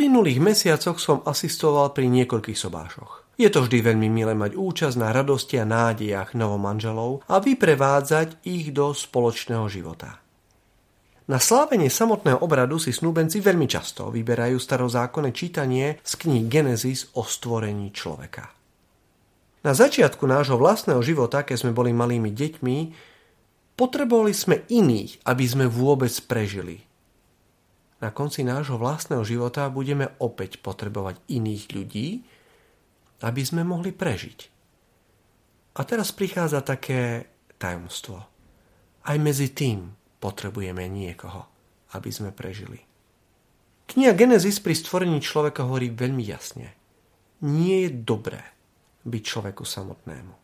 uplynulých mesiacoch som asistoval pri niekoľkých sobášoch. Je to vždy veľmi milé mať účasť na radosti a nádejach novomanželov a vyprevádzať ich do spoločného života. Na slávenie samotného obradu si snúbenci veľmi často vyberajú starozákonné čítanie z kníh Genesis o stvorení človeka. Na začiatku nášho vlastného života, keď sme boli malými deťmi, potrebovali sme iných, aby sme vôbec prežili. Na konci nášho vlastného života budeme opäť potrebovať iných ľudí, aby sme mohli prežiť. A teraz prichádza také tajomstvo. Aj medzi tým potrebujeme niekoho, aby sme prežili. Kniha Genesis pri stvorení človeka hovorí veľmi jasne. Nie je dobré byť človeku samotnému.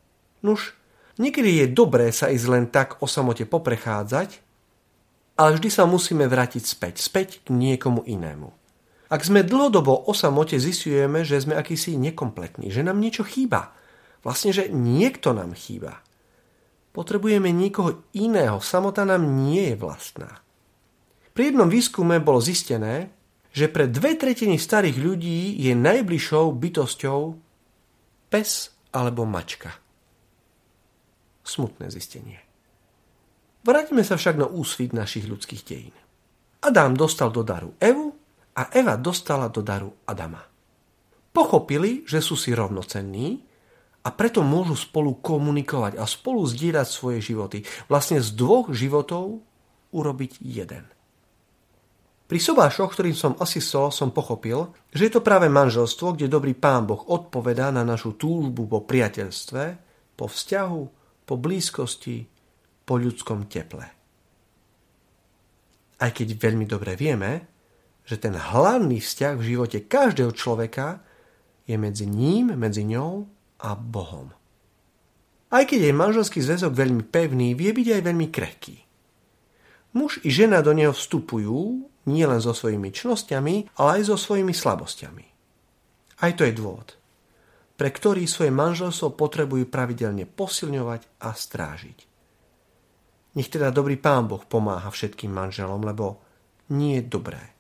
Nuž, niekedy je dobré sa ísť len tak o samote poprechádzať, ale vždy sa musíme vrátiť späť, späť k niekomu inému. Ak sme dlhodobo o samote zistujeme, že sme akýsi nekompletní, že nám niečo chýba. Vlastne, že niekto nám chýba. Potrebujeme niekoho iného, samota nám nie je vlastná. Pri jednom výskume bolo zistené, že pre dve tretiny starých ľudí je najbližšou bytosťou pes alebo mačka. Smutné zistenie. Vráťme sa však na úsvit našich ľudských dejín. Adam dostal do daru Evu a Eva dostala do daru Adama. Pochopili, že sú si rovnocenní a preto môžu spolu komunikovať a spolu zdieľať svoje životy. Vlastne z dvoch životov urobiť jeden. Pri sobášoch, ktorým som asistoval, som pochopil, že je to práve manželstvo, kde dobrý pán Boh odpovedá na našu túžbu po priateľstve, po vzťahu, po blízkosti, po ľudskom teple. Aj keď veľmi dobre vieme, že ten hlavný vzťah v živote každého človeka je medzi ním, medzi ňou a Bohom. Aj keď je manželský zväzok veľmi pevný, vie byť aj veľmi krehký. Muž i žena do neho vstupujú nielen so svojimi čnosťami, ale aj so svojimi slabosťami. Aj to je dôvod, pre ktorý svoje manželstvo potrebujú pravidelne posilňovať a strážiť. Nech teda dobrý pán Boh pomáha všetkým manželom, lebo nie je dobré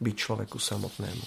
byť človeku samotnému.